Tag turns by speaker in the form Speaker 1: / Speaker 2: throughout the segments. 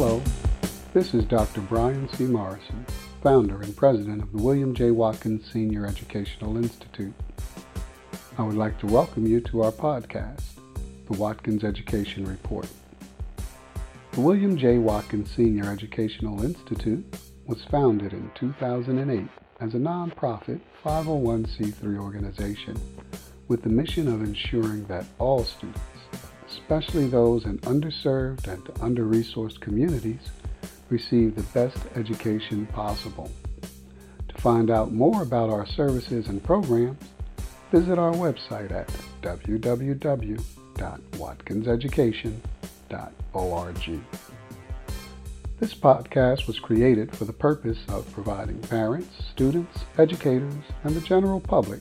Speaker 1: Hello, this is Dr. Brian C. Morrison, founder and president of the William J. Watkins Senior Educational Institute. I would like to welcome you to our podcast, The Watkins Education Report. The William J. Watkins Senior Educational Institute was founded in 2008 as a nonprofit 501c3 organization with the mission of ensuring that all students, especially those in underserved and under-resourced communities, receive the best education possible. To find out more about our services and programs, visit our website at www.watkinseducation.org. This podcast was created for the purpose of providing parents, students, educators, and the general public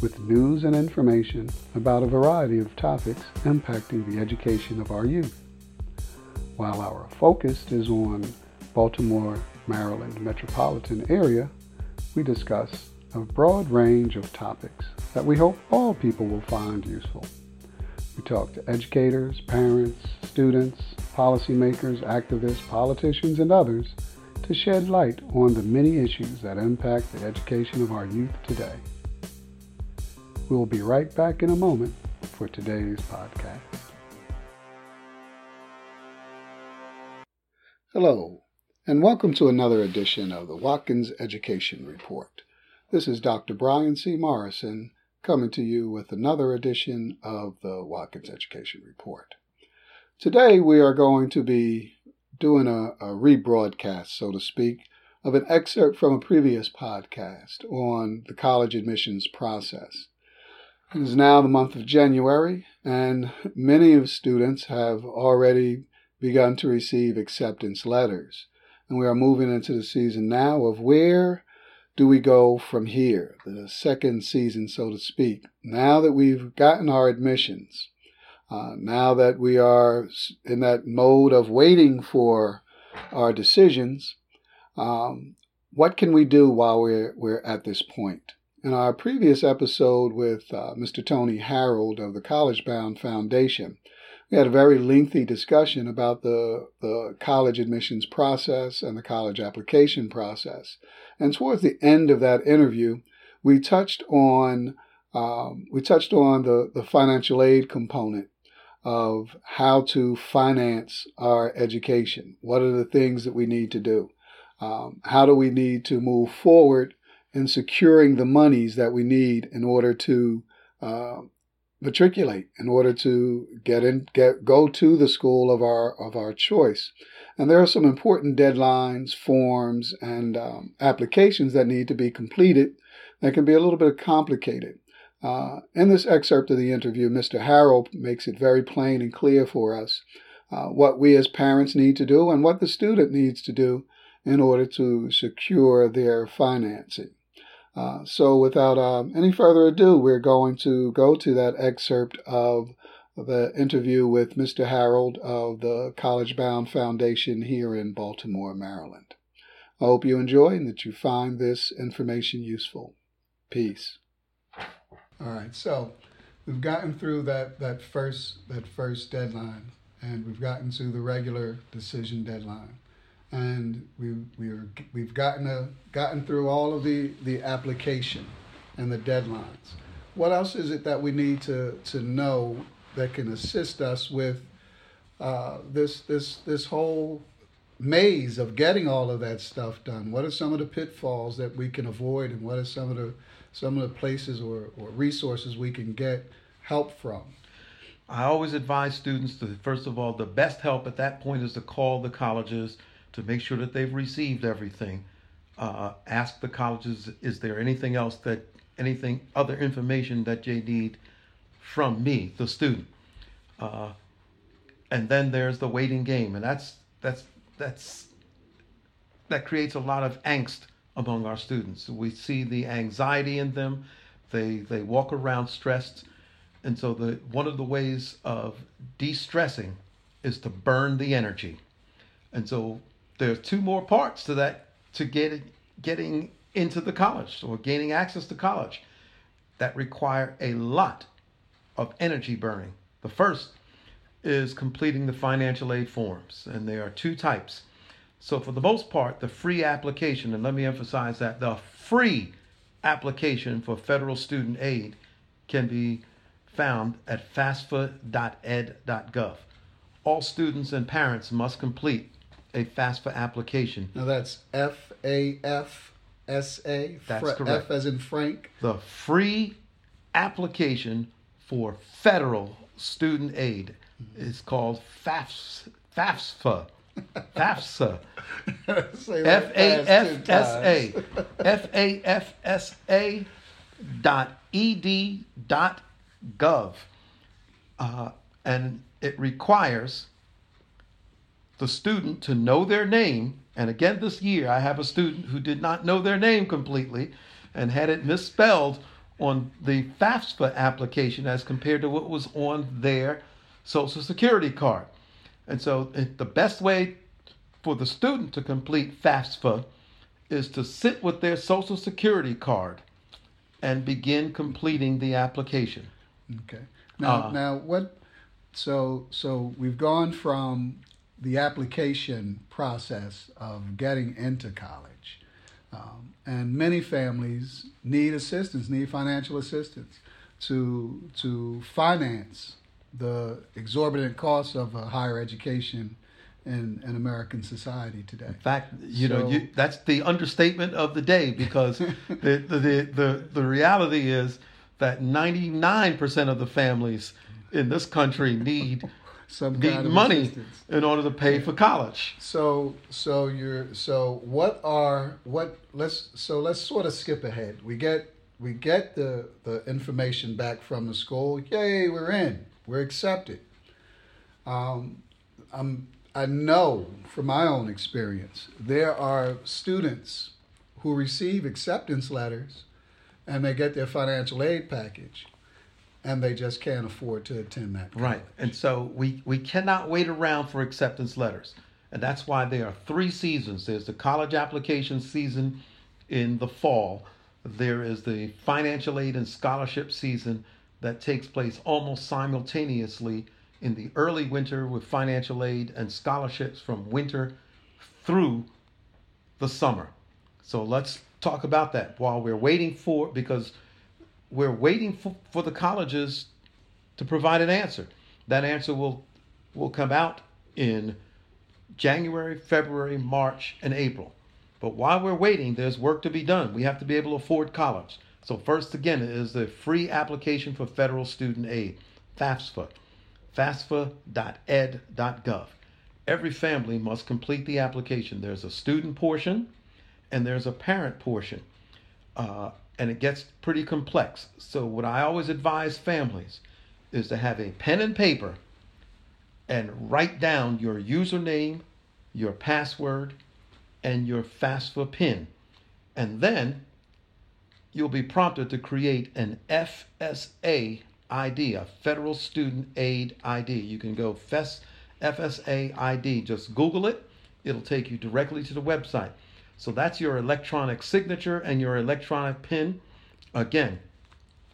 Speaker 1: with news and information about a variety of topics impacting the education of our youth. While our focus is on Baltimore, Maryland metropolitan area, we discuss a broad range of topics that we hope all people will find useful. We talk to educators, parents, students, policymakers, activists, politicians, and others to shed light on the many issues that impact the education of our youth today. We will be right back in a moment for today's podcast. Hello, and welcome to another edition of the Watkins Education Report. This is Dr. Brian C. Morrison coming to you with another edition of the Watkins Education Report. Today we are going to be doing a, a rebroadcast, so to speak, of an excerpt from a previous podcast on the college admissions process. It is now the month of January, and many of students have already begun to receive acceptance letters. And we are moving into the season now of where do we go from here? The second season, so to speak. Now that we've gotten our admissions, uh, now that we are in that mode of waiting for our decisions, um, what can we do while we're, we're at this point? In our previous episode with uh, Mr. Tony Harold of the Collegebound Foundation, we had a very lengthy discussion about the, the college admissions process and the college application process. And towards the end of that interview, we touched on um, we touched on the, the financial aid component of how to finance our education. What are the things that we need to do? Um, how do we need to move forward in securing the monies that we need in order to uh, matriculate in order to get in get go to the school of our of our choice. And there are some important deadlines forms and um, applications that need to be completed that can be a little bit complicated. Uh, in this excerpt of the interview mr harold makes it very plain and clear for us uh, what we as parents need to do and what the student needs to do in order to secure their financing uh, so, without um, any further ado, we're going to go to that excerpt of the interview with Mr. Harold of the Collegebound Foundation here in Baltimore, Maryland. I hope you enjoy and that you find this information useful. Peace. All right, so we've gotten through that, that first that first deadline, and we've gotten to the regular decision deadline and we we're we've gotten a, gotten through all of the the application and the deadlines. What else is it that we need to to know that can assist us with uh, this this this whole maze of getting all of that stuff done? What are some of the pitfalls that we can avoid, and what are some of the some of the places or, or resources we can get help from?
Speaker 2: I always advise students to first of all, the best help at that point is to call the colleges to make sure that they've received everything. Uh, ask the colleges, is there anything else that, anything, other information that they need from me, the student? Uh, and then there's the waiting game, and that's that's that's that creates a lot of angst among our students. We see the anxiety in them. They they walk around stressed, and so the one of the ways of de-stressing is to burn the energy. And so there are two more parts to that to get getting into the college or gaining access to college that require a lot of energy burning. The first is completing the financial aid forms, and there are two types. So, for the most part, the free application, and let me emphasize that the free application for federal student aid can be found at fasfa.ed.gov. All students and parents must complete a FAFSA application.
Speaker 1: Now that's F A F S A.
Speaker 2: That's correct.
Speaker 1: F as in Frank.
Speaker 2: The free application for federal student aid is called FAFSA. FAFSA. FAFSA. F A F S A. F A F S A dot ed dot gov. Uh, and it requires the student to know their name. And again, this year, I have a student who did not know their name completely and had it misspelled on the FAFSA application as compared to what was on their Social Security card. And so, the best way for the student to complete FAFSA is to sit with their Social Security card and begin completing the application.
Speaker 1: Okay. Now, uh, now what? So, so we've gone from the application process of getting into college, um, and many families need assistance, need financial assistance to to finance the exorbitant costs of a higher education in, in American society today. In
Speaker 2: fact, you so, know, you, that's the understatement of the day because the, the, the, the, the reality is that 99% of the families in this country need some need money assistance. in order to pay for college.
Speaker 1: So so you're so what are what let's so let's sort of skip ahead. We get we get the the information back from the school. Yay, we're in. We're accepted. Um, I'm I know from my own experience, there are students who receive acceptance letters and they get their financial aid package and they just can't afford to attend that.
Speaker 2: College. Right. And so we, we cannot wait around for acceptance letters. And that's why there are three seasons there's the college application season in the fall, there is the financial aid and scholarship season that takes place almost simultaneously in the early winter with financial aid and scholarships from winter through the summer. So let's talk about that while we're waiting for, because we're waiting for, for the colleges to provide an answer. That answer will, will come out in January, February, March, and April. But while we're waiting, there's work to be done. We have to be able to afford college. So, first, again, is the free application for federal student aid, FAFSA fasfa.ed.gov. Every family must complete the application. There's a student portion and there's a parent portion. Uh, and it gets pretty complex. So, what I always advise families is to have a pen and paper and write down your username, your password, and your FAFSA PIN. And then you'll be prompted to create an FSA ID, a Federal Student Aid ID. You can go FSA ID. Just Google it, it'll take you directly to the website. So that's your electronic signature and your electronic PIN. Again,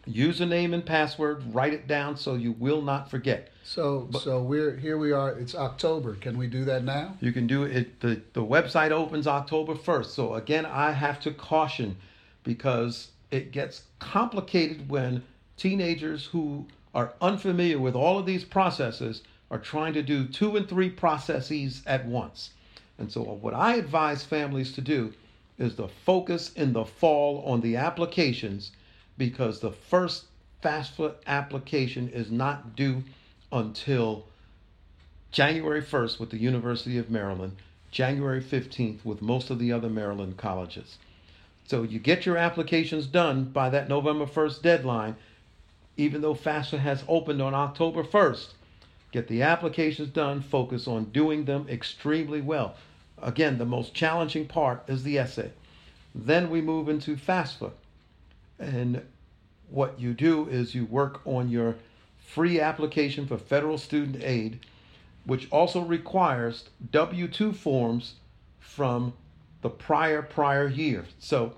Speaker 2: username and password, write it down so you will not forget.
Speaker 1: So but, so we're here we are, it's October. Can we do that now?
Speaker 2: You can do it the, the website opens October 1st. So again, I have to caution because it gets complicated when teenagers who are unfamiliar with all of these processes are trying to do two and three processes at once. And so, what I advise families to do is to focus in the fall on the applications because the first FAFSA application is not due until January 1st with the University of Maryland, January 15th with most of the other Maryland colleges. So you get your applications done by that November 1st deadline, even though FAFSA has opened on October 1st. Get the applications done, focus on doing them extremely well. Again, the most challenging part is the essay. Then we move into FAFSA. And what you do is you work on your free application for federal student aid, which also requires W 2 forms from the prior prior year. So,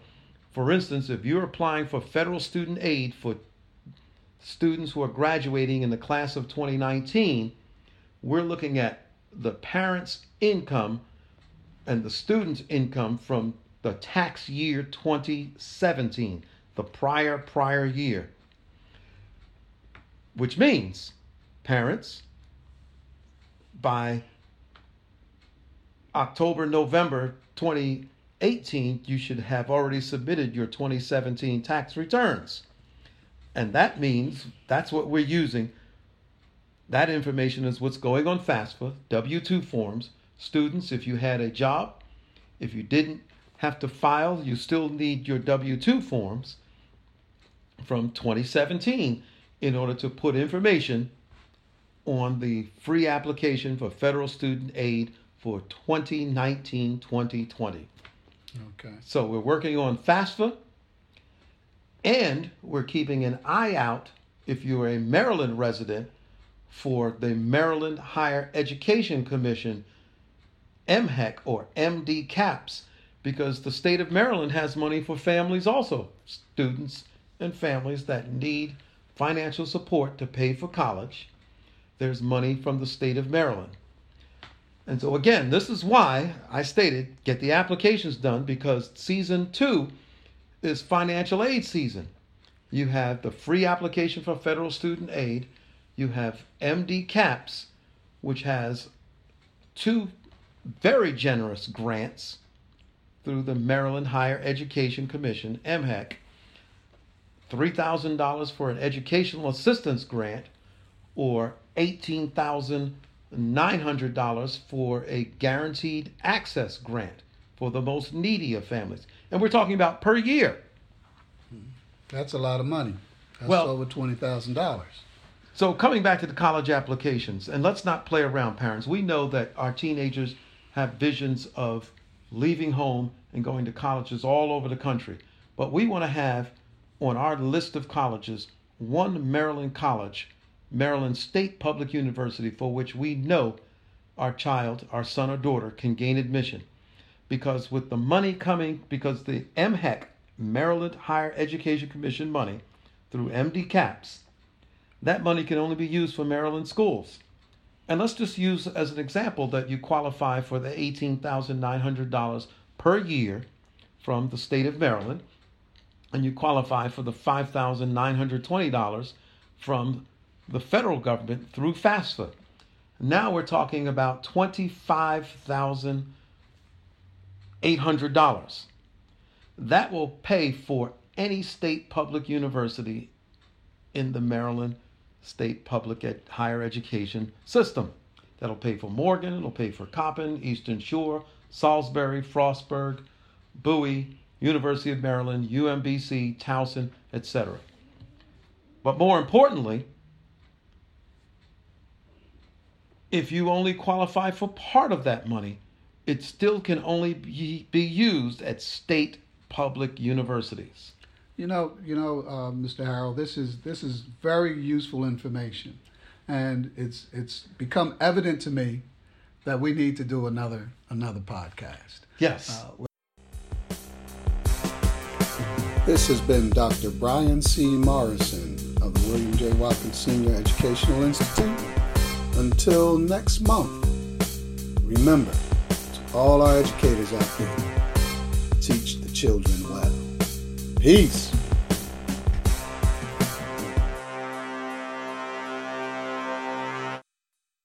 Speaker 2: for instance, if you're applying for federal student aid for students who are graduating in the class of 2019, we're looking at the parent's income and the student's income from the tax year 2017, the prior prior year. Which means parents by October, November 2018, you should have already submitted your 2017 tax returns. And that means that's what we're using. That information is what's going on FAFSA, W 2 forms. Students, if you had a job, if you didn't have to file, you still need your W 2 forms from 2017 in order to put information on the free application for federal student aid for 2019 2020.
Speaker 1: Okay.
Speaker 2: So we're working on FAFSA and we're keeping an eye out if you're a Maryland resident for the Maryland Higher Education Commission, MHEC or MD CAPS, because the state of Maryland has money for families also, students and families that need financial support to pay for college. There's money from the state of Maryland. And so, again, this is why I stated get the applications done because season two is financial aid season. You have the free application for federal student aid, you have MD CAPS, which has two very generous grants through the Maryland Higher Education Commission, MHEC. $3,000 for an educational assistance grant or $18,900 for a guaranteed access grant for the most needy of families. And we're talking about per year.
Speaker 1: That's a lot of money. That's
Speaker 2: Well-
Speaker 1: over twenty thousand dollars.
Speaker 2: So coming back to the college applications, and let's not play around, parents. We know that our teenagers have visions of leaving home and going to colleges all over the country. But we want to have on our list of colleges one Maryland college, Maryland State Public University, for which we know our child, our son or daughter, can gain admission. Because with the money coming, because the MHEC, Maryland Higher Education Commission money, through MD CAPS, that money can only be used for Maryland schools. And let's just use as an example that you qualify for the $18,900 per year from the state of Maryland, and you qualify for the $5,920 from the federal government through FAFSA. Now we're talking about $25,800. That will pay for any state public university in the Maryland state public ed- higher education system. That'll pay for Morgan, it'll pay for Coppin, Eastern Shore, Salisbury, Frostburg, Bowie, University of Maryland, UMBC, Towson, etc. But more importantly, if you only qualify for part of that money, it still can only be, be used at state public universities.
Speaker 1: You know, you know, uh, Mr. Harold, this is this is very useful information, and it's it's become evident to me that we need to do another another podcast.
Speaker 2: Yes.
Speaker 1: Uh, this has been Dr. Brian C. Morrison of the William J. Watkins Senior Educational Institute. Until next month, remember all our educators out there, teach the children well. Peace.